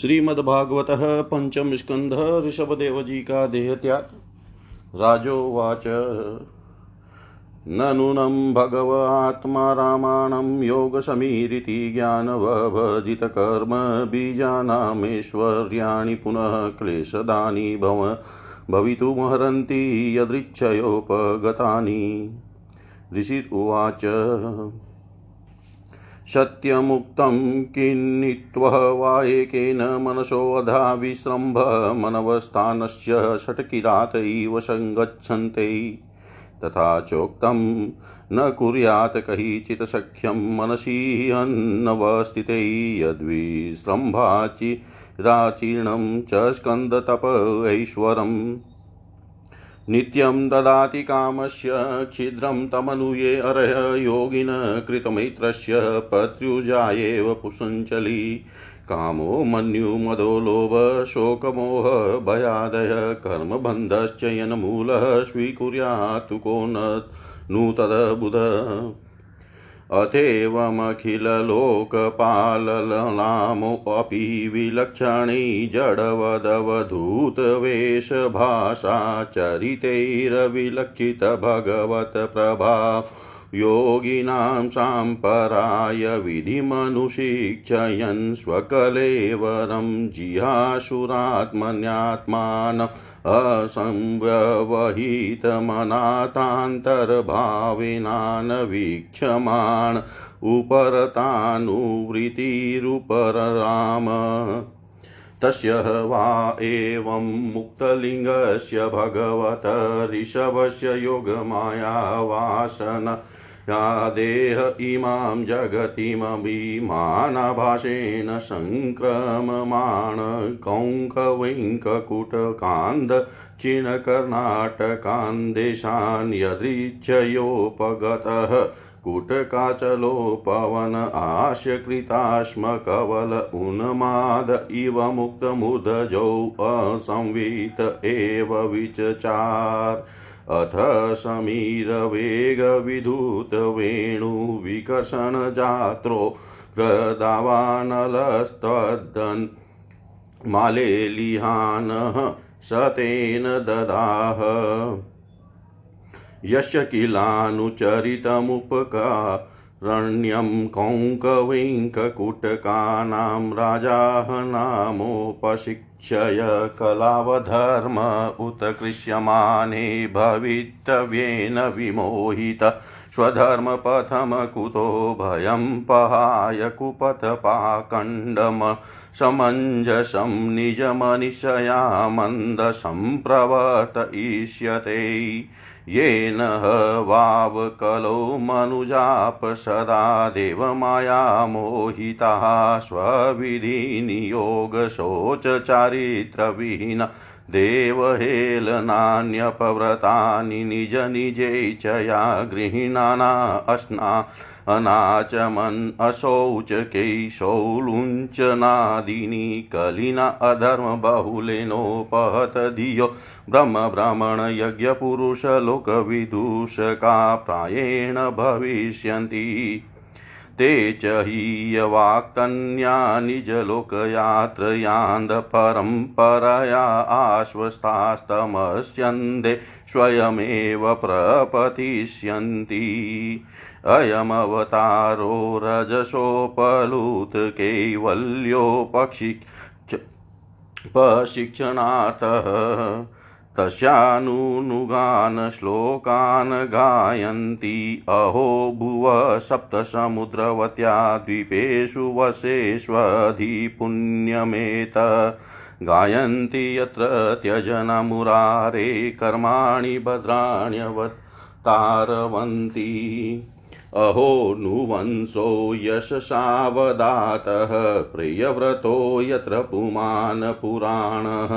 श्रीमद्भागवत पंचम स्कंध ऋषभदेव जी का देह त्याग राजोवाच। न नूनं भगव आत्मा रामाणं योगसमीरिति ज्ञानवभजितकर्म बीजानामेश्वर्याणि पुनः क्लेशदानि भव भवितुमहरन्ति यदृच्छयोपगतानि। ऋषिर्वाच सत्यमुक्तं किन्नित्वः एकेन मनसोऽधा विस्रम्भ मनवस्थानस्य षट्किरात इव सङ्गच्छन्ते। तथा चोक्तं न कुर्यात् कहिचित् सख्यं मनसि अन्नवस्थिते। यद्विस्रम्भाचिराचीर्णं च स्कन्दतप ऐश्वरम्। नित्यं ददाति कामस्य, छिद्रं तमनुये अर्ह, योगिन कृतमैत्रस्य पत्युजायेव पुषञ्चली कामो मन्युमदो लोभ, शोकमोह, भयादय, कर्मबन्धश्च यन्मूलः को न नु तदबुध अथेवमखिललोकपालनामोऽपि विलक्षणी जडवदवधूतवेषभाषाचरितैरविलक्षितभगवत्प्रभा योगिनां साम्पराय विधिमनुशिक्षयन् स्वकलेवरं जिहासुरात्मन्यात्मानम् असंव्यवहितमनातान्तर्भाविनान् वीक्षमाण उपरतानुवृत्तिरुपरराम। तस्य वा एवं मुक्तलिङ्गस्य भगवत ऋषभस्य योगमाया वासन या देह इमां जगतिमभिमानभाषेण सङ्क्रममाण कौङ्कवैङ्ककुटकान्द क्षीणकर्णाटकान् देशान् यदृच्छयोपगतः कुटकाचलो पवन आश्यकृताश्मकवल उन्माद इव मुक्तमुदजौ असंवित एव विचचार। अथ समीरवेगविधूतवेणुविकसनजात्रो प्रदावानलस्तद्दन्। मालेलिहानः स तेन ददाह यस्य किलानुचरितमुपकारण्यं कौङ्कविङ्ककुटकानां राजाः नामोपशिक्षय कलावधर्म उत्कृष्यमाने भवितव्येन विमोहित। स्वधर्मपथमकुतो भयं पहाय कुपथपाखण्डम समञ्जसं निजमनिशया मन्दसम्प्रवर्तयिष्यते येन वावकलौ मनुजाप सदा देवमायामोहिताः स्वविधिनियोगशोचचारित्रविहीन देवहेलनान्यपव्रतानि निज निजैचया गृहीणाना अस्ना अनाचमन् अशौचकैशौलुञ्चनादीनि कलिना अधर्मबहुलेनोपहत धियो। ब्रह्मभ्रमणयज्ञपुरुषलोकविदूषका प्रायेण भविष्यन्ति। ते च हीयवाक्तन्या निजलोकयात्रयान्दपरम्परया आश्वस्तास्तमस्यन्दे स्वयमेव प्रपतिष्यन्ति अयमवतारो रजसोपलुतकैवल्योपक्षि पशिक्षणार्थः तस्यानुनुगान् श्लोकान् गायन्ति अहो भुव सप्तसमुद्रवत्या द्वीपेषु वशेष्वधिपुण्यमेत गायन्ति यत्र त्यजनमुरारे कर्माणि भद्राण्यवतारवन्ति अहो नुवंशो यशसावदातः प्रियव्रतो यत्र पुमान् पुराणः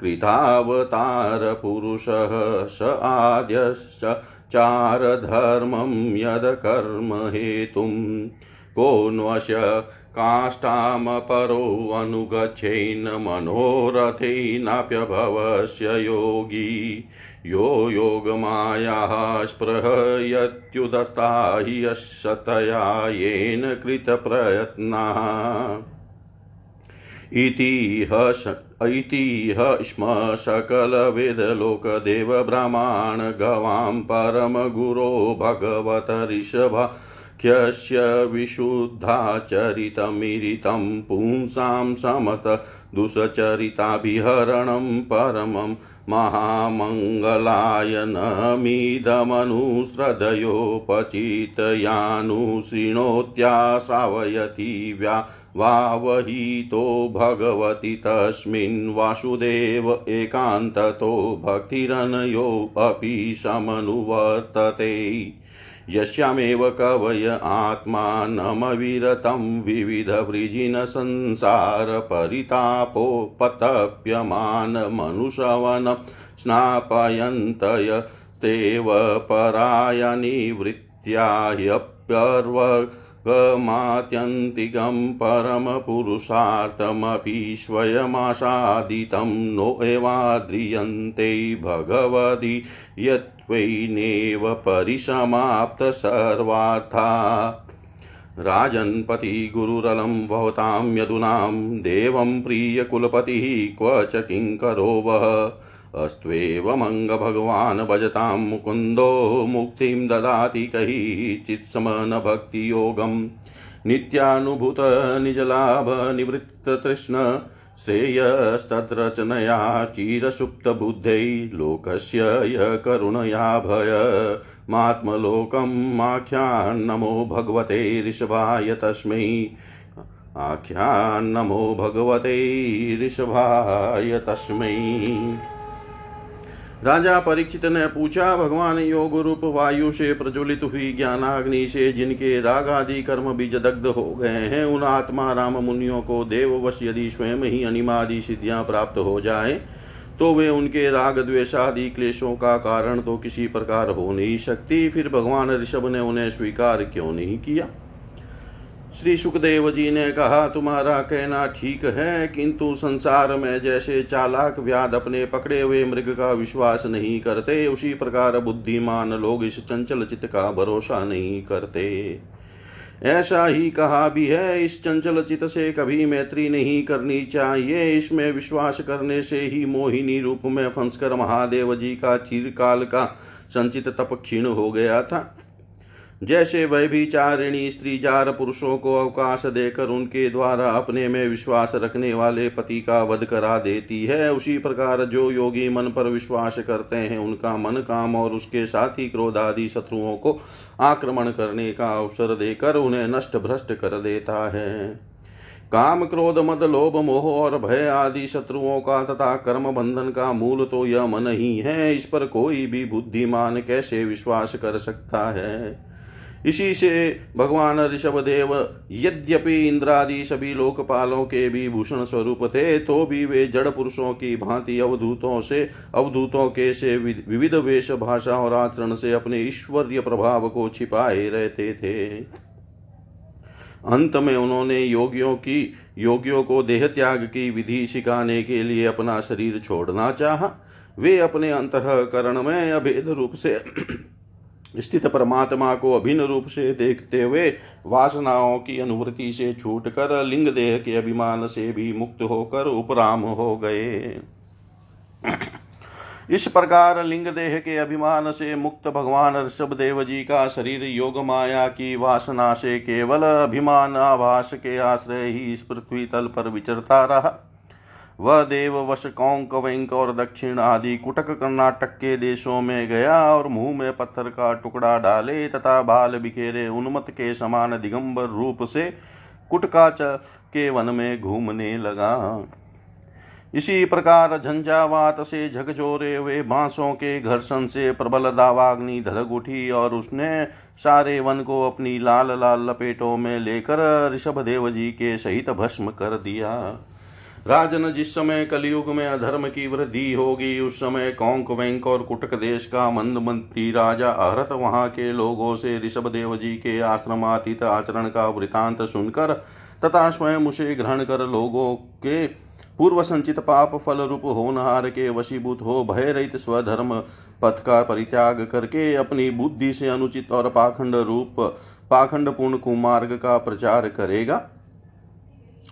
कृतावतारपुरुषः स आद्यश्च चारधर्मं यदकर्म हेतुं। कोऽन्वस्य काष्ठामपरोऽनुगच्छेन् मनोरथेनाप्यभवस्य योगी। यो योगमायाः स्पृहयत्युदस्ता हि यशतया येन कृतप्रयत्नाः। स्म सकलवेदलोकदेव ब्राह्मण गवां परमगुरो भगवत ऋषभा ख्यस्य विशुद्धाचरितमिरितं पुंसां समत दुःसचरिताभिहरणं परमं महामङ्गलायनमिदमनुसृदयोपचितयानुशृणोत्याश्रावयति व्या वावहितो भगवति तस्मिन् वासुदेव एकान्ततो भक्तिरनयोऽपि समनुवर्तते। यस्यामेव कवय आत्मानमविरतं विविधवृजिनसंसारपरितापोपतप्यमानमनुशवनं स्नापयन्तय तेव परायणिवृत्त्याह्यप्यर्वगमात्यन्तिकं परमपुरुषार्थमपि स्वयमासादितं नो एवाद्रियन्ते भगवति यत् त्वयिनेव परिसमाप्त सर्वार्था राजन्पति गुरुरलं भवतां यदूनां, देवं प्रियकुलपतिः क्व च किङ्करो वः अस्त्वेवमङ्गभगवान् भजतां मुकुन्दो मुक्तिं ददाति कैचित्समनभक्तियोगं नित्यानुभूतनिजलाभनिवृत्ततृष्ण श्रेयस्तद्रचनया चिरसुप्तबुद्धै लोकस्य य करुणया भय। मात्मलोकमाख्यान्नमो भगवते ऋषभाय तस्मै। आख्यान्नमो भगवते ऋषभाय तस्मै। राजा परीक्षित ने पूछा, भगवान योग रूप वायु से प्रज्वलित हुई ज्ञानाग्नि से जिनके राग आदि कर्म बीज दग्ध हो गए हैं, उन आत्मा राम मुनियों को देववश यदि स्वयं ही अनिमादि सिद्धियाँ प्राप्त हो जाए तो वे उनके राग द्वेषादि क्लेशों का कारण तो किसी प्रकार हो नहीं सकती। फिर भगवान ऋषभ ने उन्हें स्वीकार क्यों नहीं किया? श्री सुखदेव जी ने कहा, तुम्हारा कहना ठीक है, किंतु संसार में जैसे चालाक व्याध अपने पकड़े हुए मृग का विश्वास नहीं करते, उसी प्रकार बुद्धिमान लोग इस चंचल चित्त का भरोसा नहीं करते। ऐसा ही कहा भी है, इस चंचल चित से कभी मैत्री नहीं करनी चाहिए। इसमें विश्वास करने से ही मोहिनी रूप में फंसकर महादेव जी का चिरकाल का संचित तप क्षीण हो गया था। जैसे वह भी चारिणी स्त्री जार पुरुषों को अवकाश देकर उनके द्वारा अपने में विश्वास रखने वाले पति का वध करा देती है। उसी प्रकार जो योगी मन पर विश्वास करते हैं, उनका मन काम और उसके साथ ही क्रोध आदि शत्रुओं को आक्रमण करने का अवसर देकर उन्हें नष्ट भ्रष्ट कर देता है। काम क्रोध, मद, लोभ, मोह और भय आदि शत्रुओं का तथा कर्म बंधन का मूल तो यह मन ही है। इस पर कोई भी बुद्धिमान कैसे विश्वास कर सकता है? इसी से भगवान ऋषभ देव यद्यपि इंद्रादि सभी लोकपालों के भी भूषण स्वरूप थे तो भी वे जड़ पुरुषों की भांति अवधूतों से, अवधूतों के से विविध वेश भाषा और आचरण से अपने ईश्वरीय प्रभाव को छिपाए रहते थे। अंत में उन्होंने योगियों की, योगियों को देह त्याग की विधि सिखाने के लिए अपना शरीर छोड़ना चाहा। वे अपने अंतकरण में अभेद रूप से स्थित परमात्मा को अभिन्न रूप से देखते हुए वासनाओं की अनुवृत्ति से छूट कर लिंग देह के अभिमान से भी मुक्त होकर उपराम हो गए। इस प्रकार लिंग देह के अभिमान से मुक्त भगवान ऋषभ देव जी का शरीर योग माया की वासना से केवल अभिमान आभास के आश्रय ही इस पृथ्वी तल पर विचरता रहा। वह देव वश कौंक, वैंक और दक्षिण आदि कुटक कर्नाटक के देशों में गया और मुँह में पत्थर का टुकड़ा डाले तथा बाल बिखेरे उन्मत के समान दिगंबर रूप से कुटकाच के वन में घूमने लगा। इसी प्रकार झंझावात से झकझोरे हुए बांसों के घर्षण से प्रबल दावाग्नि धधक उठी और उसने सारे वन को अपनी लाल लाल लपेटों में लेकर ऋषभ देव जी के सहित भस्म कर दिया। राजन, जिस समय कलयुग में अधर्म की वृद्धि होगी, उस समय कौंक, वैंक और कुटक देश का मंदमंती राजा अहरत वहाँ के लोगों से ऋषभ देव जी के आश्रमातीत आचरण का वृतांत सुनकर तथा स्वयं उसे ग्रहण कर लोगों के पूर्व संचित पाप फल रूप होनहार के वशीभूत हो भय रहित स्वधर्म पथ का परित्याग करके अपनी बुद्धि से अनुचित और पाखंड रूप, पाखंड पूर्ण कुमार्ग का प्रचार करेगा।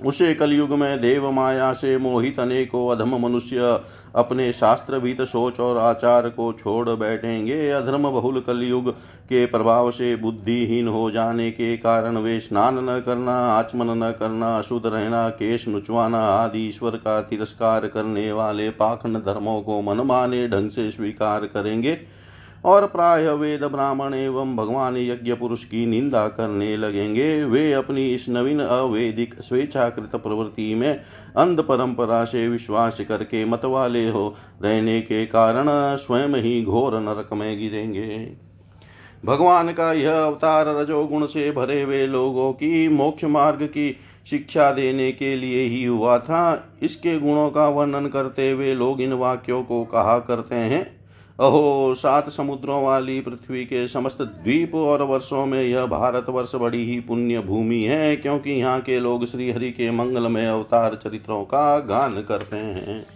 उसे कलयुग में देव माया से मोहित अनेकों अधम मनुष्य अपने शास्त्रवित सोच और आचार को छोड़ बैठेंगे। अधर्म बहुल कलयुग के प्रभाव से बुद्धिहीन हो जाने के कारण वे स्नान न करना, आचमन न करना, अशुद्ध रहना, केश नुचवाना आदि ईश्वर का तिरस्कार करने वाले पाखंड धर्मों को मनमाने ढंग से स्वीकार करेंगे। और प्राय वेद ब्राह्मण एवं भगवान यज्ञ पुरुष की निंदा करने लगेंगे। वे अपनी इस नवीन अवैदिक स्वेच्छाकृत प्रवृत्ति में अंध परंपरा से विश्वास करके मत वाले हो रहने के कारण स्वयं ही घोर नरक में गिरेंगे। भगवान का यह अवतार रजोगुण से भरे हुए लोगों की मोक्ष मार्ग की शिक्षा देने के लिए ही हुआ था। इसके गुणों का वर्णन करते हुए लोग इन वाक्यों को कहा करते हैं। अहो, सात समुद्रों वाली पृथ्वी के समस्त द्वीप और वर्षों में यह भारत वर्ष बड़ी ही पुण्य भूमि है, क्योंकि यहाँ के लोग श्री हरि के मंगलमय अवतार चरित्रों का गान करते हैं।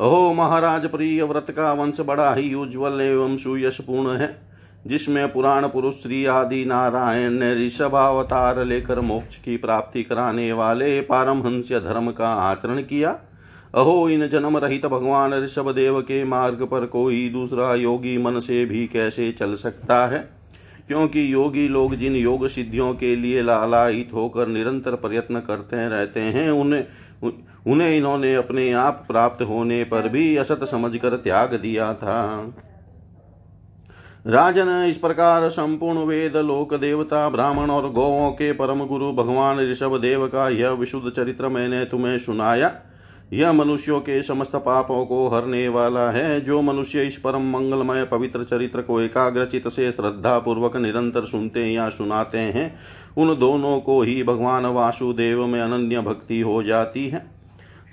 अहो, महाराज, प्रिय व्रत का वंश बड़ा ही उज्ज्वल एवं सुयशपूर्ण है, जिसमें पुराण पुरुष श्री आदि नारायण ने ऋषभावतार लेकर मोक्ष की प्राप्ति कराने वाले पारमहंस्य धर्म का आचरण किया। अहो, इन जन्म रहित भगवान ऋषभ देव के मार्ग पर कोई दूसरा योगी मन से भी कैसे चल सकता है? क्योंकि योगी लोग जिन योग सिद्धियों के लिए लालायित होकर निरंतर प्रयत्न करते रहते हैं, उन्हें उन्हें इन्होंने अपने आप प्राप्त होने पर भी असत समझकर त्याग दिया था। राजन, इस प्रकार संपूर्ण वेद, लोक देवता, ब्राह्मण और गौों के परम गुरु भगवान ऋषभ देव का यह विशुद्ध चरित्र मैंने तुम्हें सुनाया। यह मनुष्यों के समस्त पापों को हरने वाला है, जो मनुष्य इस परम मंगलमय पवित्र चरित्र को एकाग्रचित से श्रद्धा पूर्वक निरंतर सुनते या सुनाते हैं, उन दोनों को ही भगवान वासुदेव में अनन्य भक्ति हो जाती है।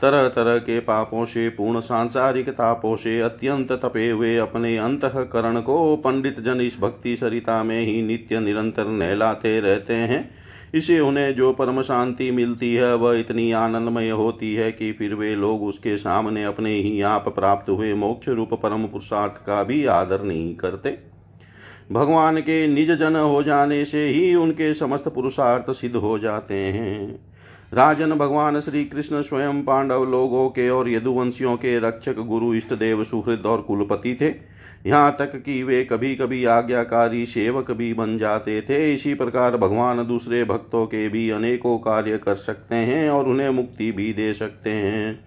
तरह तरह के पापों से, पूर्ण सांसारिक तापों से अत्यंत तपे हुए अपने अंतकरण को पंडित जन इस भक्ति सरिता में ही नित्य निरंतर नहलाते रहते हैं। इसे उन्हें जो परम शांति मिलती है, वह इतनी आनंदमय होती है कि फिर वे लोग उसके सामने अपने ही आप प्राप्त हुए मोक्ष रूप परम पुरुषार्थ का भी आदर नहीं करते। भगवान के निज जन हो जाने से ही उनके समस्त पुरुषार्थ सिद्ध हो जाते हैं। राजन भगवान श्री कृष्ण स्वयं पांडव लोगों के और यदुवंशियों के रक्षक गुरु इष्ट देव सुहृद और कुलपति थे। यहाँ तक कि वे कभी कभी आज्ञाकारी सेवक भी बन जाते थे। इसी प्रकार भगवान दूसरे भक्तों के भी अनेकों कार्य कर सकते हैं और उन्हें मुक्ति भी दे सकते हैं।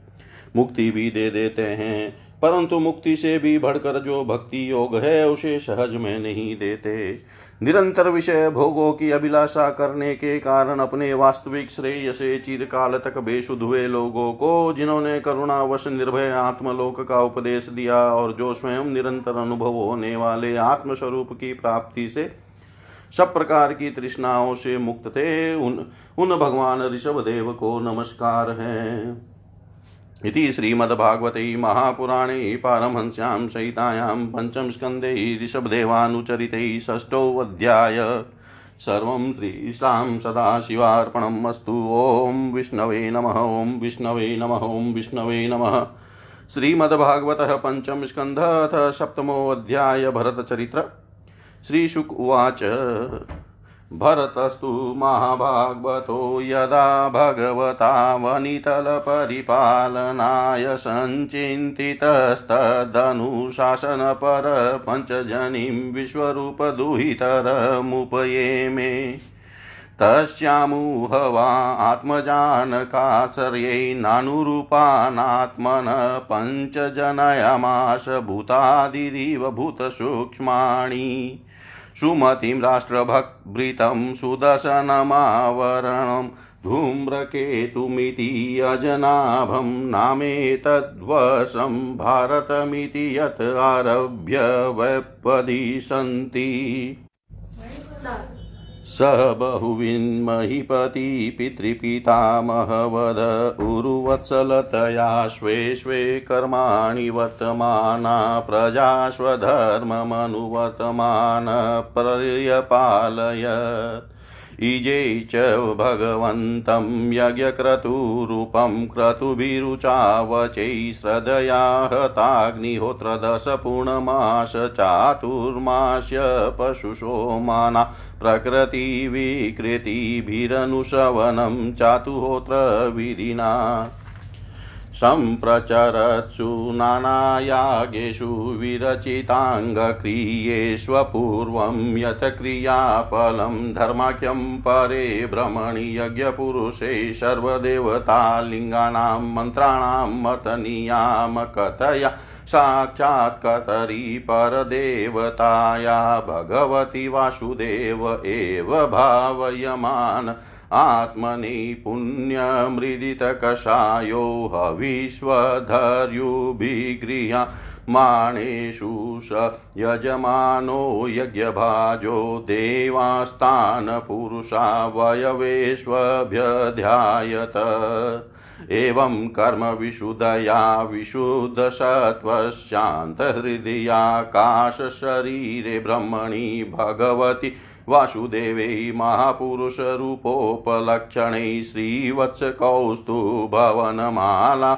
मुक्ति भी दे देते हैं। परंतु मुक्ति से भी बढ़कर जो भक्ति योग है, उसे सहज में नहीं देते। निरंतर विषय भोगों की अभिलाषा करने के कारण अपने वास्तविक श्रेय से चिरकाल तक बेसुध हुए लोगों को, जिन्होंने करुणावश निर्भय आत्मलोक का उपदेश दिया और जो स्वयं निरंतर अनुभव होने वाले आत्मस्वरूप की प्राप्ति से सब प्रकार की तृष्णाओं से मुक्त थे, उन उन भगवान ऋषभ देव को नमस्कार है। इति श्रीमद्भागवते महापुराणे पारमहंस्यां सहितायां पञ्चमस्कन्धे ऋषभदेवानुचरिते षष्ठोऽध्याय। सर्वं श्रीशां सदाशिवार्पणम् अस्तु। ॐ विष्णवे नमः, ॐ विष्णवे नमः, ॐ विष्णवे नमः। श्रीमद्भागवतः पञ्चमस्कन्ध अथ सप्तमोऽध्याय भरतचरित्र। श्रीशुक उवाच। भरतस्तु महाभागवतो यदा भगवता वनितलपरिपालनाय सञ्चिन्तितस्तदनुशासनपरपञ्चजनीं विश्वरूपदुहितरमुपयेमे। तस्यामुहवा आत्मजानकाश्रयै नानुरूपानात्मन पञ्चजनयमाश भूतादिरिव भूतसूक्ष्माणि सुमतिं राष्ट्रभक्भृतं सुदर्शनमावरणं धूम्रकेतुमिति अजनाभं नामेतद्वशं भारतमिति यत् आरभ्य वैपदिशन्ति। स बहुविन्महीपति पितृपितामहवद उरुवत्सलतया स्वे स्वे कर्माणि वर्तमाना प्रजास्वधर्ममनुवर्तमान ईजे च भगवन्तं यज्ञक्रतुरूपं क्रतुभिरुचावचै श्रद्धया हताग्निहोत्रदशपूर्णमाश चातुर्मास्य पशुसोमाना प्रकृतिविकृतिभिरनुशवनं चातुहोत्रविधिना सम्प्रचरत्सु नानायागेषु विरचिताङ्गक्रियेष्वपूर्वं यत् क्रियाफलं धर्माख्यं परे भ्रमणि यज्ञपुरुषे सर्वदेवतालिङ्गानां मन्त्राणां मतनीयामकथया साक्षात् कतरी परदेवताया भगवति वासुदेव एव भावयमान् आत्मनि पुण्यमृदितकषायो हविश्वधर्युभिगृहा माणेषु स यजमानो यज्ञभाजो देवास्तान् पुरुषा वयवेष्वभ्यध्यायत। एवं कर्मविशुद्धया विशुद्धसत्त्वशान्तहृदयाकाशशरीरे ब्रह्मणि भगवति वासुदेवे महापुरुषरूपोपलक्षणै श्रीवत्सकौस्तुभवनमाला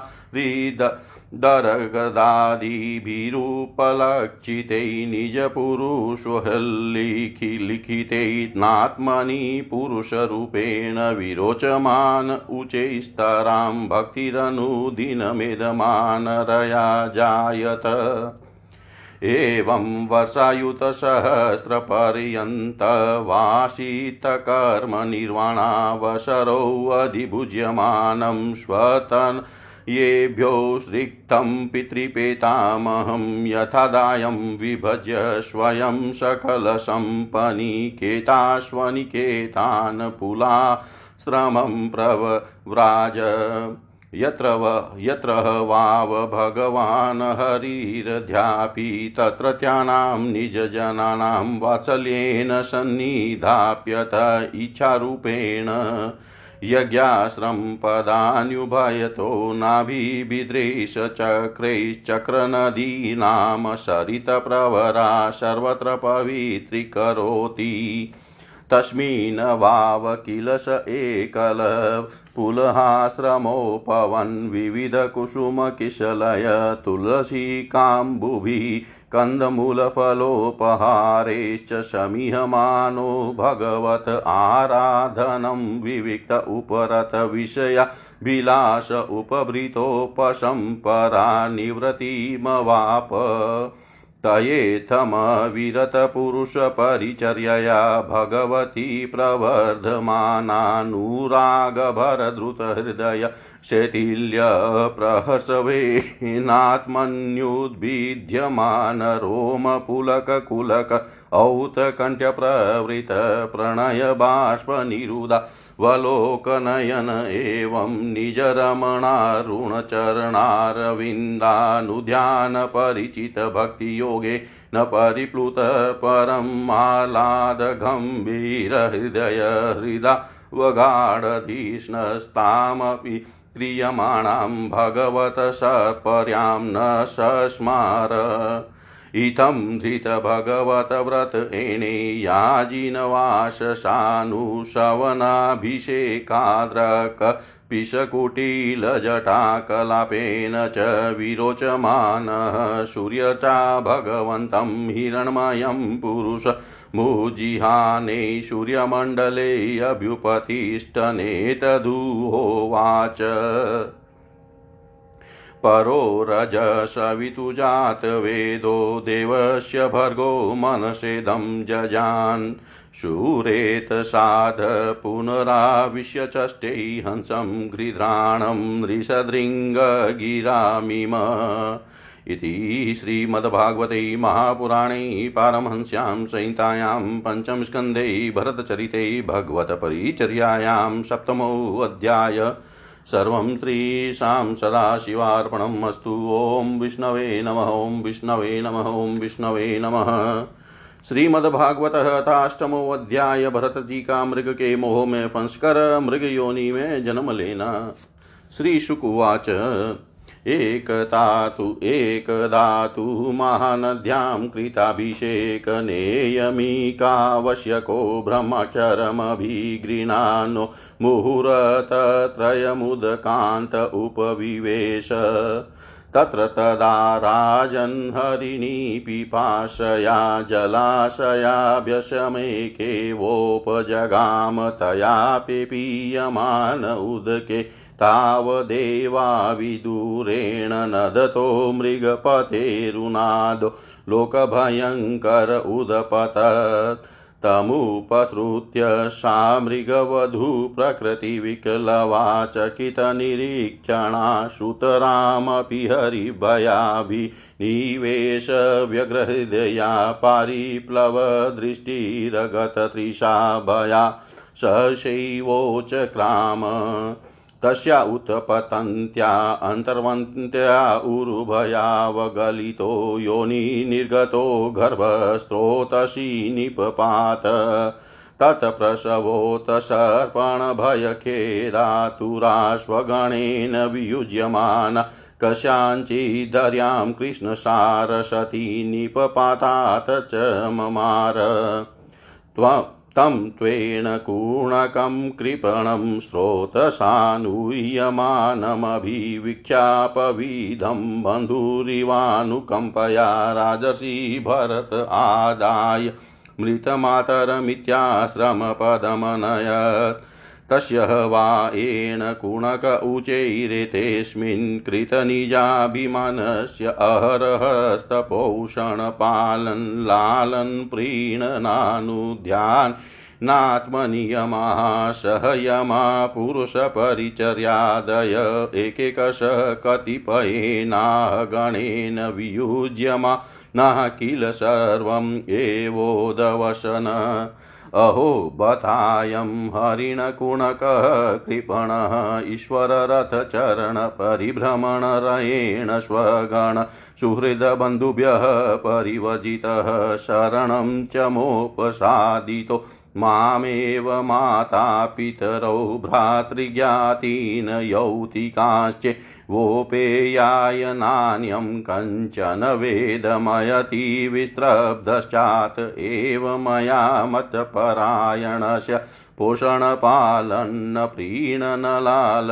दरगदादिभिरुपलक्षितै निजपुरुषलिखिलिखितै नात्मनि पुरुषरूपेण विरोचमान उचैस्तरां भक्तिरनुदिनमेदमानरया जायत। एवं वर्षायुतसहस्रपर्यन्तवाशीतकर्मनिर्वाणावसरोऽधिभुज्यमानं स्वतन् येभ्यो श्रिक्तं पितृपेतामहं यथादायं विभज्य स्वयं सकलसम्पनिकेताश्वनिकेतान् पुला श्रमं प्रव्राज यत्र यत्र वाव भगवान् हरिरध्यापि तत्रत्यानां निजजनानां वात्सल्येन सन्निधाप्यत इच्छारूपेण यज्ञाश्रमपदान्युभयतो नाभिभिदृशचक्रैश्चक्रनदीनां सरितप्रवरा सर्वत्र पवित्रीकरोति। तस्मिन् वाव किल स एकल पुलहाश्रमोपवन् विविधकुसुमकिशलय तुलसीकाम्बुभिः कन्दमूलफलोपहारेश्च समीहमानो भगवत आराधनं विविक्त उपरत विषया विलास उपभृतोपसम्परा निवृत्तिमवाप। तयेथमविरतपुरुषपरिचर्यया भगवती प्रवर्धमानानुरागभरद्रुतहृदय शैथिल्यप्रहसवेनात्मन्युद्भिद्यमानरोमपुलककुलक औतकण्ठ्यप्रवृतप्रणयबाष्पनिरुदा वलोकनयन एवं निजरमणारुणचरणारविन्दानुध्यानपरिचितभक्तियोगे न परिप्लुत परम् आह्लादगम्भीरहृदय हृदा वगाढधिष्णस्तामपि क्रियमाणां भगवत सपर्यां न सस्मार इत्थं धृतभगवतव्रतेणे याजिनवाससानुशवनाभिषेकाद्रक पिशकुटिलजटाकलापेन च विरोचमानः सूर्यचा भगवन्तं हिरण्मयं पुरुष मुजिहाने सूर्यमण्डले अभ्युपतिष्ठनेतदुहोवाच परो रजसवितुजातवेदो देवस्य भर्गो मनसेदं जजान्। शूरेतसाध पुनराविश्य चष्टे हंसं गृध्राणं नृषदृङ्गगिरामिम इति श्रीमद्भागवते महापुराणे पारमहंस्यां संहितायां पञ्चमस्कन्धे भरतचरिते भगवतपरिचर्यायां सप्तमोऽध्याय सर्वं श्रीशां सदाशिवार्पणम् अस्तु। ॐ विष्णवे नमः, ॐ विष्णवे नमः, ॐ विष्णवे नमः। श्रीमद्भागवतः अध्याय भरत जी का मृग के मोह में फंसकर मृग योनि में जन्म लेना श्री शुकुवाच एकता तु एकदातु महानद्यां कृताभिषेकनेयमिकावश्यको ब्रह्मचरमभिगृणानो मुहूर्तत्रयमुदकान्त उपविवेश। तत्र तदा राजन् हरिणी पिपाशया जलाशयाभ्यशमेकेवोपजगाम तया पिपीयमान उदके। तावदेवा विदूरेण नदतो मृगपतेरुनादो लोकभयङ्कर उदपतत्। तमुपसृत्य सा मृगवधू प्रकृतिविकलवाचकितनिरीक्षणा श्रुतरामपि हरिभयाभिनिवेश व्यग्रहृदया पारिप्लवदृष्टिरगततृषा भया सहशैवोचक्राम। तस्या उत्पतन्त्या अन्तर्वन्त्या उरुभयावगलितो योनि निर्गतो गर्भस्त्रोतसी निपपात तत्प्रसवोत सर्पणभयखेदातुराश्वगणेन वियुज्यमाना। कस्याञ्चिदर्यां कृष्णसारसती निपपातात च ममार। तं त्वेन कूणकं कृपणं स्रोतसानुह्यमानमभिविख्यापविधं बन्धुरिवानुकम्पया राजसी भरत आदाय। मृतमातरमित्याश्रमपदमनयत्। तस्य वा येन कुणक उचैरेतेऽस्मिन् कृतनिजाभिमानस्य अहरहस्तपोषणपालन् लालन् प्रीणनानुध्यान् नात्मनियमाः सहयमा पुरुषपरिचर्यादय एकैकश कतिपयेनाः गणेन वियुज्यमा न किल सर्वम् एवोदवसन अहो बथायं हरिणकुणकः कृपणः, ईश्वररथचरणपरिभ्रमणरयेण स्वगण, सुहृदबन्धुभ्यः परिवजितः शरणं च मोपसादितो। मामेव माता पितरौ भ्रातृज्ञातीन यौतिकाश्च वोपेयाय नान्यं कञ्चन वेदमयति विस्रब्धश्चात् एव मया मतपरायणस्य पोषणपालन्न प्रीणनलाल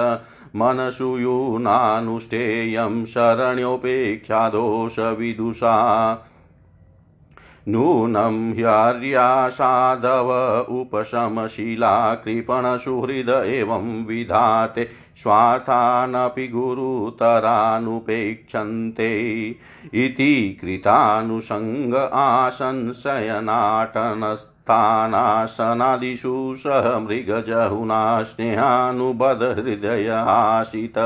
मनसूयूनानुष्ठेयं शरण्योपेक्षादोषविदुषा नूनं ह्यार्यासाधव उपशमशिला कृपणसुहृद एवं विधाते स्वार्थानपि गुरुतरानुपेक्षन्ते इति कृतानुषङ्ग आशंसयनाटनस्थानासनादिषु सह मृगजहुना स्नेहानुबधहृदय आशित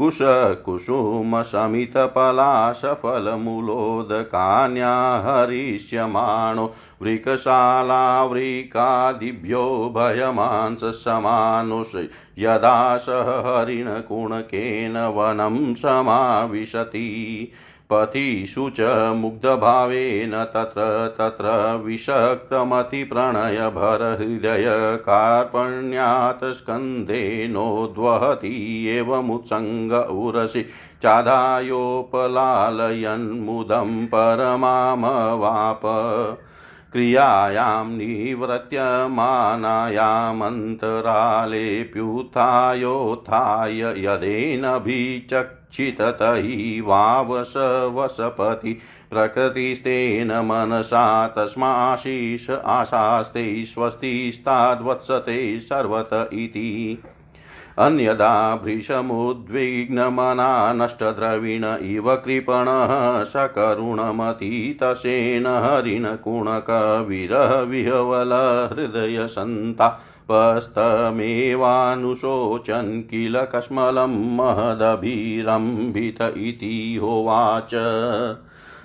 कुशकुसुमशमितपलाशफलमूलोदकान्या हरिष्यमाणो वृकशालावृकादिभ्यो भयमांसमानुष यदा स हरिणकुणकेन वनं समाविशति। पथिषु च मुग्धभावेन तत्र तत्र विषक्तमतिप्रणयभरहृदय कार्पण्यात् स्कन्धेनोद्वहति एवमुत्सङ्ग उरसि। चाधायोपलालयन्मुदं परमामवाप। क्रियायां निवर्त्यमानायामन्तरालेऽप्युत्थायोत्थाय यदेनभिचक्षिततैवावसवसपति प्रकृतिस्तेन मनसा तस्माशीष आशास्ते स्वस्तिस्ताद्वत्सते सर्वत इति अन्यदा भृशमुद्विग्नमना नष्टद्रविण इव कृपणः सकरुणमतीतसेन हरिणकुणकविरहविहवलहृदयसन्तापस्तमेवानुशोचन् किल कस्मलं महदभिरम्भित इति होवाच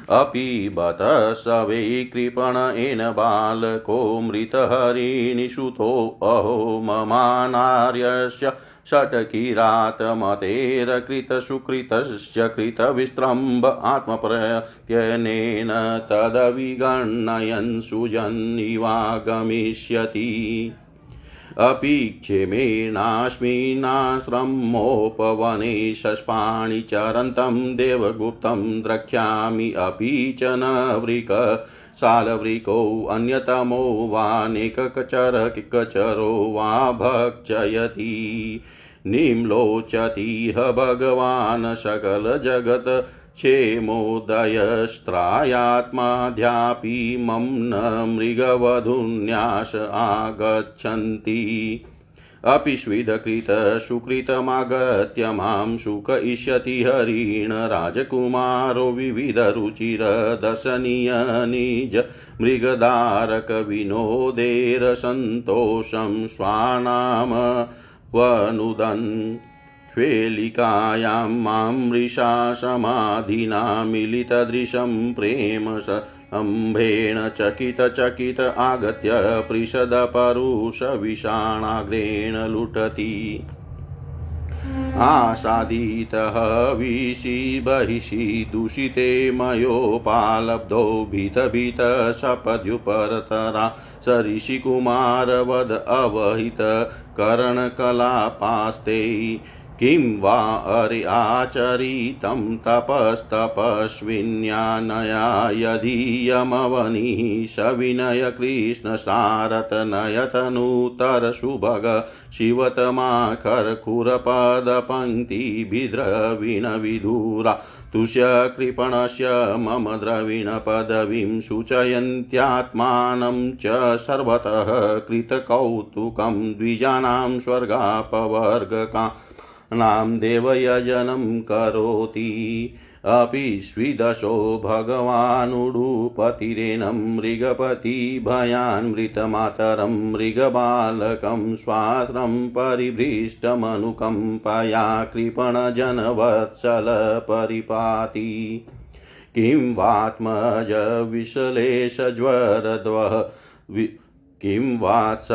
अपि बत स वै कृपणेन बालको मृतहरिणिसुतोऽहो ममानार्यस्य षट्किरातमतेरकृतसुकृतश्च कृतविस्त्रम्भ आत्मप्रत्यनेन तदविगणयन् सुजन्निवागमिष्यति। अपि क्षेमेणास्मिन्नाश्रमोपवने शष्पाणि चरन्तं देवगुप्तं द्रक्ष्यामि अपि च न वृक शालवृको अन्यतमो वानेकचरकिकचरो वा भक्षयति। निम्लोचतीह भगवान् सकलजगत् क्षेमोदयस्त्रायात्माध्यापि मम न मृगवधून्यास आगच्छन्ति। अपि स्विदकृतसुकृतमागत्य माँ सुखयिष्यति हरिण राजकुमारो विविधरुचिरदर्शनीय निज मृगधारकविनोदेरसन्तोषं स्वानाम वनुदन् श्वेलिकायां माँ समाधिना मिलितदृशं प्रेम अम्भेण चकितचकित आगत्य पृषदपरुषविषाणाग्रेण लुटति। आसादितः विषि बहिषि दूषिते मयोपालब्धो भीतभीतसपद्युपरतरा स ऋषिकुमारवद अवहित करणकलापास्ते किं वा अरे आचरितं तपस्तपस्विन्यानया यदीयमवनिः सविनय कृष्णसारतनयतनूतरसुभग शिवतमाखरखुरपदपङ्क्तिभिद्रविणविधुरा तुष्यकृपणस्य मम द्रविणपदवीं सूचयन्त्यात्मानं च सर्वतः कृतकौतुकं द्विजानां स्वर्गापवर्गका नाम देवयजनं करोति। अपि स्विदशो भगवानुडुपतिरेनं मृगपति भयान्मृतमातरं मृगबालकं स्वाश्रं परिभृष्टमनुकम्पया कृपणजनवत्सल परिपाति। किं वात्मज विश्लेषज्वरद्वः किं वात्स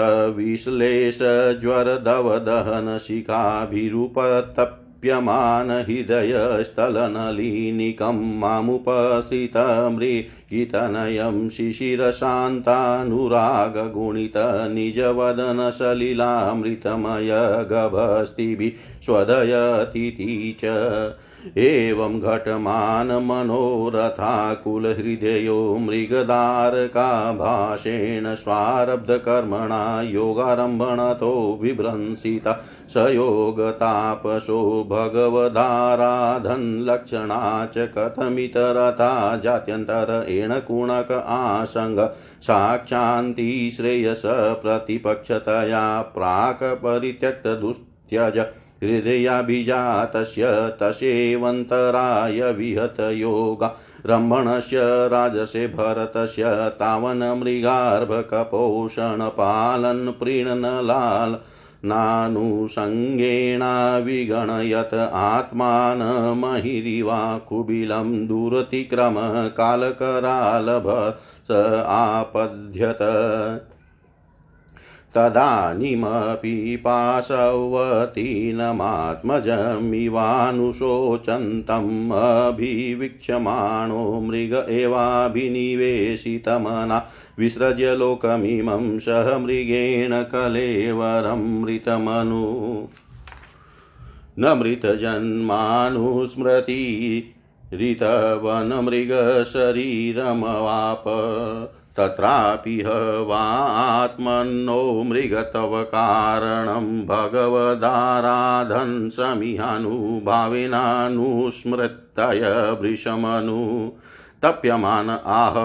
हृदयस्थलनलिनिकं मामुपस्थितमृगितनयं शिशिरशान्तानुरागगुणित निजवदनसलिलामृतमय गभस्तिभिः स्वदयतीति च एवं घटमानमनोरथाकुलहृदयो मृगधारका भाषेण स्वारब्धकर्मणा योगारम्भणतो विभ्रंसिता स योगतापसो भगवदाराधनलक्षणा च कथमितरथा जात्यन्तर एण कुणक आसङ्ग साक्षान्ति श्रेयस प्रतिपक्षतया प्राक् परित्यक्तदुस्त्यज हृदयाभिजातस्य तस्यैवन्तराय विहतयोगा रम्भणस्य राजसे भरतस्य तावन्मृगार्भकपोषणपालन् प्रीणनलाल् नानुषङ्गेणा विगणयत आत्मानमहिरिवा कुबिलं दुरतिक्रम कालकरालभ स आपद्यत। तदानीमपि पाशवतीनमात्मजमिवानुशोचन्तम् अभिवीक्ष्यमाणो मृग एवाभिनिवेशितमना विसृज्य लोकमिमं सह मृगेण कलेवरं मृतमनु। न मृतजन्मानुस्मृति ऋतवनमृगशरीरमवाप तत्रापि वात्मन्नो मृगतव कारणं भगवदाराधन् समिहानुभावेनानुस्मृत्य वृषमनु तप्यमान आह,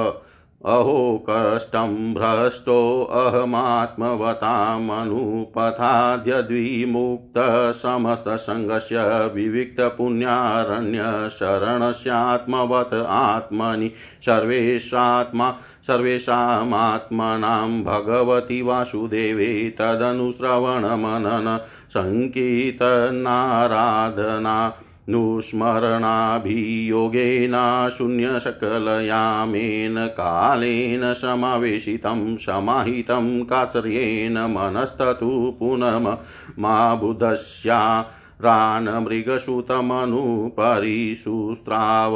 अहो कष्टं भ्रष्टोऽहमात्मवतामनुपथाद्यद्विमुक्तसमस्तसङ्गस्य विविक्तपुण्यारण्यशरणस्यात्मवत् आत्मनि सर्वेषात्मा सर्वेषामात्मनां भगवति वासुदेवे तदनुश्रवणमनन सङ्कीर्तनाराधना नुस्मरणाभियोगेनाशून्यसकलयामेन कालेन समावेशितं समाहितं काचर्येण मनस्ततु पुनम मा बुधस्या रानमृगसुतमनुपरिशुस्राव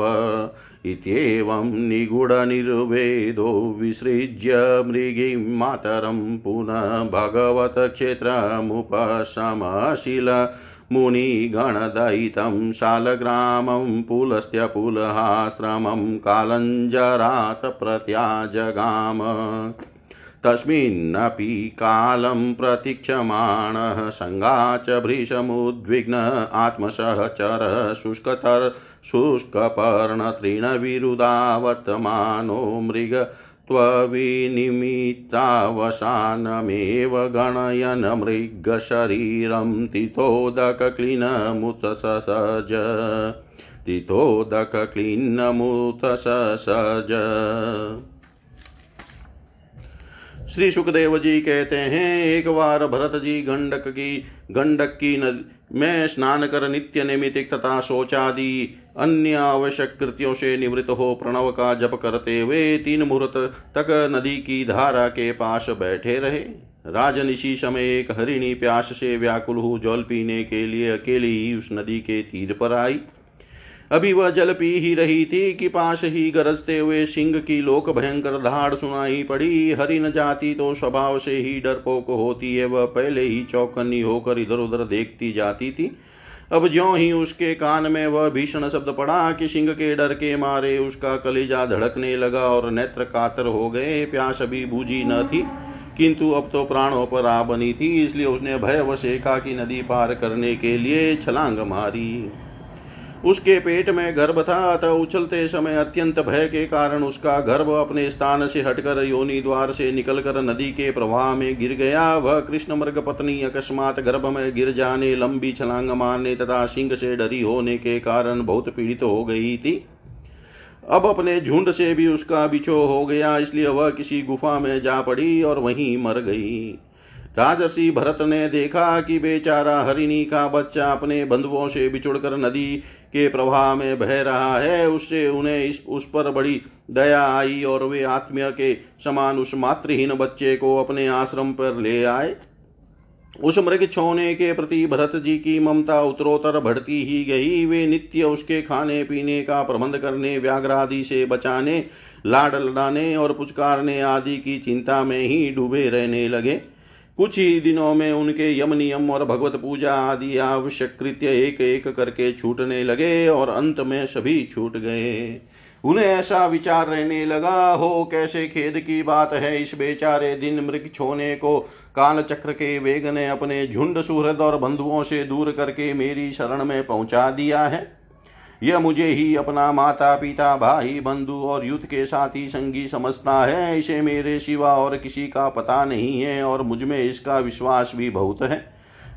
इत्येवं निगूढनिर्वेदो विसृज्य मृगीं मातरं पुनः भगवतक्षेत्रमुपशमशिल मुनिगणदयितं शालग्रामं पुलस्त्यपुलहाश्रमं कालञ्जरात् प्रत्याजगाम तस्मिन्नपि कालं प्रतीक्षमाणः सङ्गा च भृशमुद्विग्न आत्मसहचर शुष्कतर शुष्कपर्णतृणविरुदावतमानो मृग त्वविनिमित्तावसानमेव गणयन् मृगशरीरं तितोदकक्लीनमुतससज तितोदकक्लीनमुतससज श्री सुखदेव जी कहते हैं, एक बार भरत जी गंडक की गंडक की नदी में स्नान कर नित्य नैमितिक तथा शोचादि अन्य आवश्यक कृत्यों से निवृत्त हो प्रणव का जप करते हुए तीन मुहूर्त तक नदी की धारा के पास बैठे रहे। राजनिशी समय एक हरिणी प्यास से व्याकुल हो जल पीने के लिए अकेली ही उस नदी के तीर पर आई। अभी वह जल पी ही रही थी कि पास ही गरजते हुए सिंह की लोक भयंकर धाड़ सुनाई पड़ी। हरिन जाति तो स्वभाव से ही डरपोक होती है। वह पहले ही चौकन्नी होकर इधर उधर देखती जाती थी। अब ज्यो ही उसके कान में वह भीषण शब्द पड़ा कि सिंह के डर के मारे उसका कलेजा धड़कने लगा और नेत्र कातर हो गए। प्यास अभी बूझी न थी, किंतु अब तो प्राणों पर आ बनी थी। इसलिए उसने भयवश एका की नदी पार करने के लिए छलांग मारी। उसके पेट में गर्भ था, अतः उछलते समय अत्यंत भय के कारण उसका गर्भ अपने स्थान से हटकर योनि द्वार से निकलकर नदी के प्रवाह में गिर गया। वह कृष्ण मृग पत्नी अकस्मात गर्भ में गिर जाने, लंबी छलांग मारने तथा सिंह से डरी होने के कारण बहुत पीड़ित हो गई थी। अब अपने झुंड से भी उसका बिछो हो गया, इसलिए वह किसी गुफा में जा पड़ी और वहीं मर गई। राजर्षि भरत ने देखा कि बेचारा हरिणी का बच्चा अपने बंधुओं से बिछुड़कर नदी के प्रवाह में बह रहा है, उससे उन्हें इस, उस पर बड़ी दया आई और वे आत्मीय के समान उस मातृहीन बच्चे को अपने आश्रम पर ले आए। उस मृग छोने के प्रति भरत जी की ममता उत्तरोत्तर बढ़ती ही गई। वे नित्य उसके खाने पीने का प्रबंध करने, व्याघ्रादि से बचाने, लाड लड़ाने और पुचकारने आदि की चिंता में ही डूबे रहने लगे। कुछ ही दिनों में उनके यम नियम और भगवत पूजा आदि आवश्यक कृत्य एक एक करके छूटने लगे और अंत में सभी छूट गए। उन्हें ऐसा विचार रहने लगा, हो, कैसे खेद की बात है इस बेचारे दिन मृग छोने को? काल चक्र के वेग ने अपने झुंड सुहृद और बंधुओं से दूर करके मेरी शरण में पहुँचा दिया है। यह मुझे ही अपना माता पिता भाई, बंधु और युद्ध के साथी संगी समझता है। इसे मेरे सिवा और किसी का पता नहीं है और मुझमें इसका विश्वास भी बहुत है।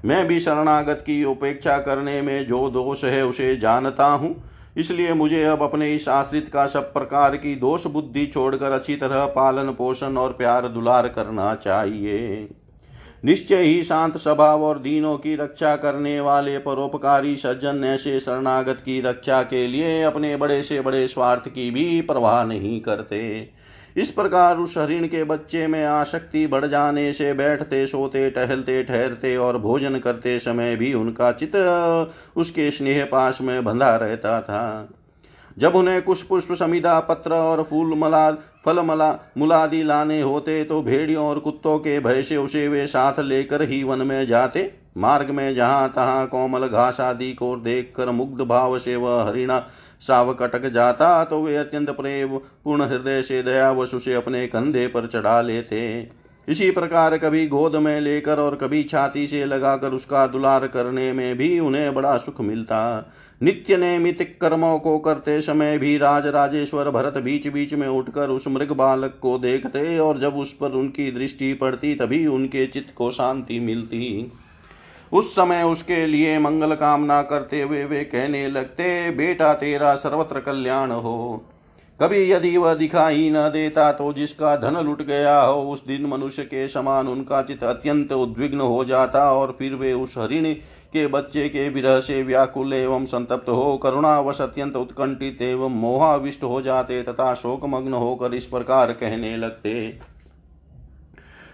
मैं भी शरणागत की उपेक्षा करने में जो दोष है उसे जानता हूँ। इसलिए मुझे अब अपने इस आश्रित का सब प्रकार की दोष बुद्धि छोड़कर अच्छी तरह पालन पोषण और प्यार दुलार करना चाहिए। निश्चय ही शांत स्वभाव और दीनों की रक्षा करने वाले परोपकारी सज्जन ऐसे शरणागत की रक्षा के लिए अपने बड़े से बड़े स्वार्थ की भी परवाह नहीं करते। इस प्रकार उस हरिण के बच्चे में आसक्ति बढ़ जाने से बैठते, सोते, टहलते, ठहरते और भोजन करते समय भी उनका चित उसके स्नेह पास में बंधा रहता था। जब उन्हें कुछ पुष्प समिधा, पत्र और फूल मला फल मला मुलादि लाने होते तो भेड़ियों और कुत्तों के भय से उसे वे साथ लेकर ही वन में जाते। मार्ग में जहाँ तहाँ कोमल घास आदि को देख कर मुग्ध भाव से वह हरिणा साव कटक जाता तो वे अत्यंत प्रेम पूर्ण हृदय से दया दयावश उसे अपने कंधे पर चढ़ा लेते। इसी प्रकार कभी गोद में लेकर और कभी छाती से लगाकर उसका दुलार करने में भी उन्हें बड़ा सुख मिलता। नित्य नैमितिक कर्मों को करते समय भी राज राजेश्वर भरत बीच बीच में उठकर उस मृग बालक को देखते और जब उस पर उनकी दृष्टि पड़ती तभी उनके चित्त को शांति मिलती। उस समय उसके लिए मंगल कामना करते हुए वे कहने लगते, बेटा तेरा सर्वत्र कल्याण हो। कभी यदि वह दिखाई न देता तो जिसका धन लुट गया हो, उस दिन मनुष्य के समान उनका चित अत्यंत उद्विग्न हो जाता और फिर वे उस हरिण के बच्चे के विरह से व्याकुल एवं संतप्त हो, करुणावश अत्यंत उत्कंठित एवं मोहाविष्ट हो जाते तथा शोकमग्न होकर इस प्रकार कहने लगते।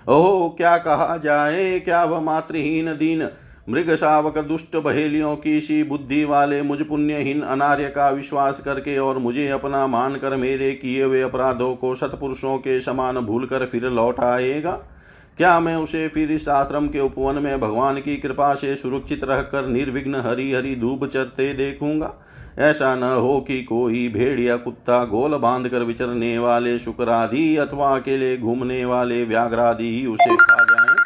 ओह, क्या कहा जाए, क्या वह मातृहीन दीन मृग शावक दुष्ट बहेलियों की सी बुद्धि वाले मुझ पुण्यहीन अनार्य का विश्वास करके और मुझे अपना मानकर मेरे किए हुए अपराधों को सतपुरुषों के समान भूलकर फिर लौट आएगा? क्या मैं उसे फिर इस आश्रम के उपवन में भगवान की कृपा से सुरक्षित रहकर निर्विघ्न हरी हरी धूप चरते देखूँगा? ऐसा न हो कि कोई भेड़ या कुत्ता गोल बाँध कर विचरने वाले शुक्रादि अथवा अकेले घूमने वाले व्याघ्रादि ही उसे खा जाए।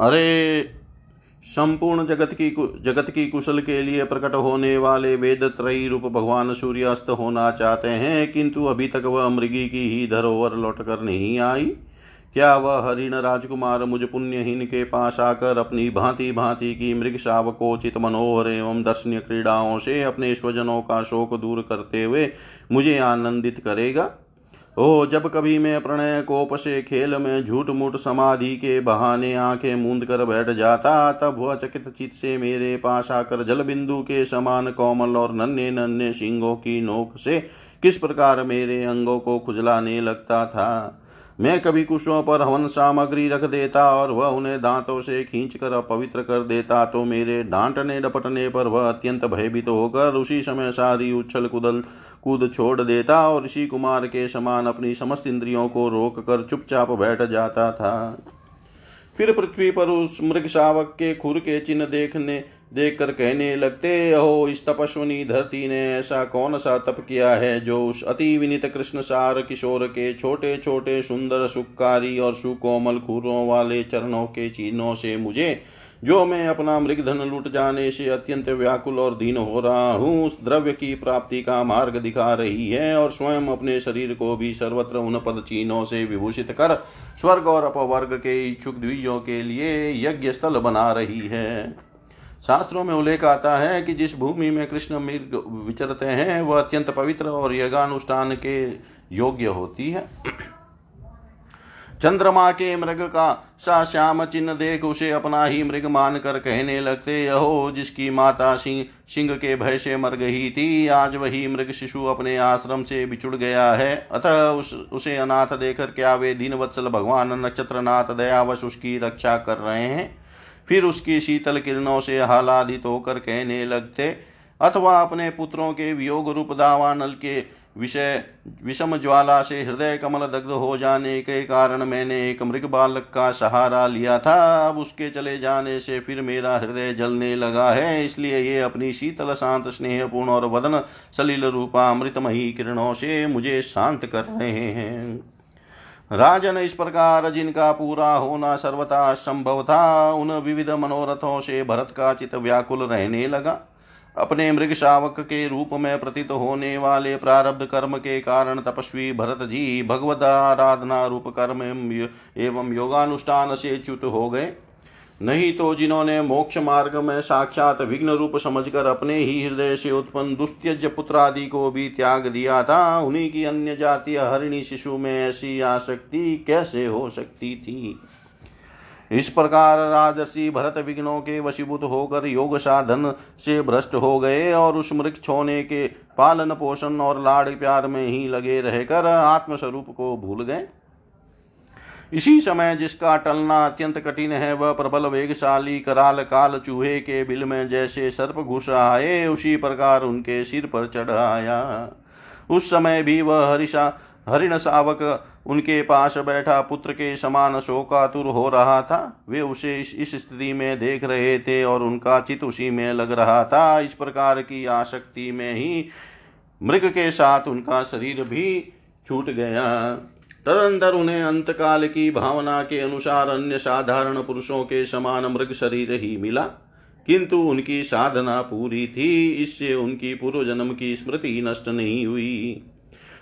अरे, संपूर्ण जगत की जगत की कुशल के लिए प्रकट होने वाले वेद त्रयी रूप भगवान सूर्यास्त होना चाहते हैं, किंतु अभी तक वह मृगी की ही धरोहर लौट कर नहीं आई। क्या वह हरिण राजकुमार मुझ पुण्यहीन के पास आकर अपनी भांति भांति की मृग शावकोचित मनोहर एवं दर्शनीय क्रीड़ाओं से अपने स्वजनों का शोक दूर करते हुए मुझे आनंदित करेगा? ओ, जब कभी मैं प्रणय कोप से खेल में झूठ मूठ समाधि के बहाने आँखें मूंद कर बैठ जाता, तब वह चकित चित से मेरे पास आकर जल बिंदु के समान कोमल और नन्हे नन्हे सिंगों की नोक से किस प्रकार मेरे अंगों को खुजलाने लगता था? मैं कभी कुशों पर हवन सामग्री रख देता और वह उन्हें दांतों से खींच कर अपवित्र कर देता तो मेरे डांटने डपटने पर वह अत्यंत भयभीत होकर उसी समय सारी उछल कुदल कूद छोड़ देता और ऋषि कुमार के समान अपनी समस्त इंद्रियों को रोक कर चुपचाप बैठ जाता था। फिर पृथ्वी पर उस मृग शावक के खुर के चिन्ह देखने देख कर कहने लगते हो इस तपस्वनी धरती ने ऐसा कौन सा तप किया है जो उस अति विनित कृष्ण सार किशोर के छोटे छोटे सुंदर सुखकारी और सुकोमल खुरों वाले चरणों के चिन्हों से मुझे जो मैं अपना मृग धन लुट जाने से अत्यंत व्याकुल और दीन हो रहा हूँ, उस द्रव्य की प्राप्ति का मार्ग दिखा रही है और स्वयं अपने शरीर को भी सर्वत्र उन पद चिन्हों से विभूषित कर स्वर्ग और अपवर्ग के इच्छुक द्विजों के लिए यज्ञ स्थल बना रही है। शास्त्रों में उल्लेख आता है कि जिस भूमि में कृष्ण मृग विचरते हैं, वह अत्यंत पवित्र और यज्ञानुष्ठान के योग्य होती है। चंद्रमा के मृग का सा श्याम चिन्ह देख उसे अपना ही मृग मान कर कहने लगते यहो जिसकी माता सिंह सिंह के भय से मर गई थी, आज वही मृग शिशु अपने आश्रम से बिछुड़ गया है। अतः उस, उसे अनाथ देकर क्या वे दीन वत्सल भगवान नक्षत्रनाथ दयावश उसकी रक्षा कर रहे हैं? फिर उसकी शीतल किरणों से आह्लादित होकर कहने लगते, अथवा अपने पुत्रों के वियोग रूप दावानल के विषय विषम ज्वाला से हृदय कमल दग्ध हो जाने के कारण मैंने एक मृग बालक का सहारा लिया था। अब उसके चले जाने से फिर मेरा हृदय जलने लगा है। इसलिए ये अपनी शीतल शांत स्नेहपूर्ण और वदन सलिल रूपा अमृतमयी किरणों से मुझे शांत कर रहे हैं। राजन इस प्रकार जिनका पूरा होना सर्वथा संभव था, उन विविध मनोरथों से भरत का चित व्याकुल रहने लगा। अपने मृग शावक के रूप में प्रतीत होने वाले प्रारब्ध कर्म के कारण तपस्वी भरत जी भगवद आराधना रूप कर्म एवं योगानुष्ठान से च्युत हो गए। नहीं तो जिन्होंने मोक्ष मार्ग में साक्षात विघ्न रूप समझकर अपने ही हृदय से उत्पन्न दुस्त्यज पुत्र आदि को भी त्याग दिया था, उन्हीं की अन्य जातीय हरिणी शिशु में ऐसी आसक्ति कैसे हो सकती थी? इस प्रकार राजसी भरत विघ्नों के वशीभूत होकर योग साधन से भ्रष्ट हो गए और उस मृग छोने के पालन पोषण और लाड़ प्यार में ही लगे रहकर आत्मस्वरूप को भूल गए। इसी समय जिसका टलना अत्यंत कठिन है, वह प्रबल वेगशाली कराल काल चूहे के बिल में जैसे सर्प घुस आए, उसी प्रकार उनके सिर पर चढ़ आया। उस समय भी वह हरिषा हरिण शावक उनके पास बैठा पुत्र के समान शोकातुर हो रहा था। वे उसे इस, स्थिति में देख रहे थे और उनका चित उसी में लग रहा था। इस प्रकार की आसक्ति में ही मृग के साथ उनका शरीर भी छूट गया। तरंतर उन्हें अंतकाल की भावना के अनुसार अन्य साधारण पुरुषों के समान मृग शरीर ही मिला। किंतु उनकी साधना पूरी थी। इससे उनकी पूर्व जन्म की स्मृति नष्ट नहीं हुई।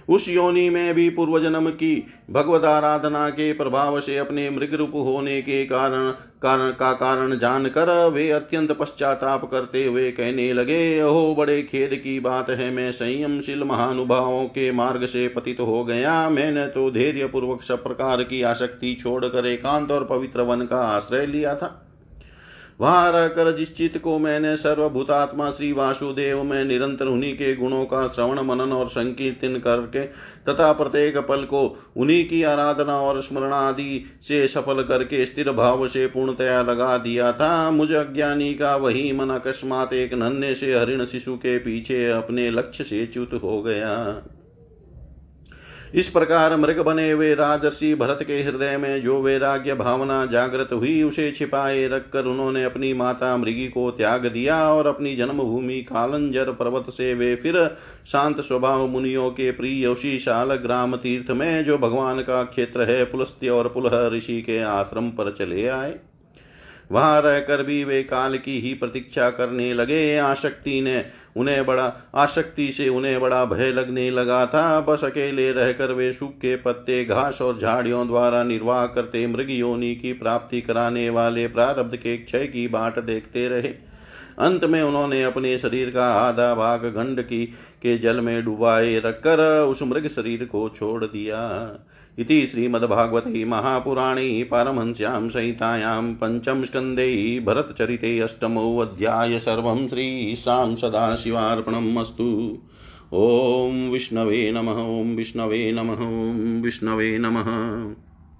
उस योनि में भी पूर्व जन्म की भगवत आराधना के प्रभाव से अपने मृग रूप होने के कारण कारण, का कारण जानकर वे अत्यंत पश्चाताप करते हुए कहने लगे, ओहो, बड़े खेद की बात है, मैं संयमशील महानुभावों के मार्ग से पतित हो गया। मैंने तो धैर्य पूर्वक सब प्रकार की आसक्ति छोड़कर एकांत और पवित्र वन का आश्रय लिया था। वहाँ रहकर जिस चित्त को मैंने सर्वभूतात्मा श्री वासुदेव में निरंतर उन्हीं के गुणों का श्रवण, मनन और संकीर्तन करके तथा प्रत्येक पल को उन्हीं की आराधना और स्मरण आदि से सफल करके स्थिर भाव से पूर्णतया लगा दिया था। मुझे अज्ञानी का वही मन अकस्मात एक नन्हे से हरिण शिशु के पीछे अपने लक्ष्य से च्युत हो गया। इस प्रकार मृग बने हुए राजर्षि भरत के हृदय में जो वैराग्य भावना जागृत हुई, उसे छिपाए रखकर उन्होंने अपनी माता मृगी को त्याग दिया और अपनी जन्मभूमि कालंजर पर्वत से वे फिर शांत स्वभाव मुनियों के प्रिय उशीशाल ग्राम तीर्थ में, जो भगवान का क्षेत्र है, पुलस्त्य और पुलह ऋषि के आश्रम पर चले आए। वहाँ रहकर भी वे काल की ही प्रतीक्षा करने लगे। आशक्ति ने उन्हें बड़ा, आशक्ति से उन्हें बड़ा भय लगने लगा था। बस अकेले रहकर वे सूखे पत्ते, घास और झाड़ियों द्वारा निर्वाह करते मृग योनि की प्राप्ति कराने वाले प्रारब्ध के क्षय की बाट देखते रहे। अंत में उन्होंने अपने शरीर का आधा भाग गंड की, के जल में डुबाए रखकर उस मृग शरीर को छोड़ दिया। इति श्रीमद्भागवते महापुराणे पारमहंस्यां संहितायां पञ्चमस्कन्धे भरतचरिते अष्टमोऽध्याय सर्वं श्रीशां सदाशिवार्पणम् अस्तु ॐ विष्णवे नमः, ॐ विष्णवे नमः, ॐ विष्णवे नमः।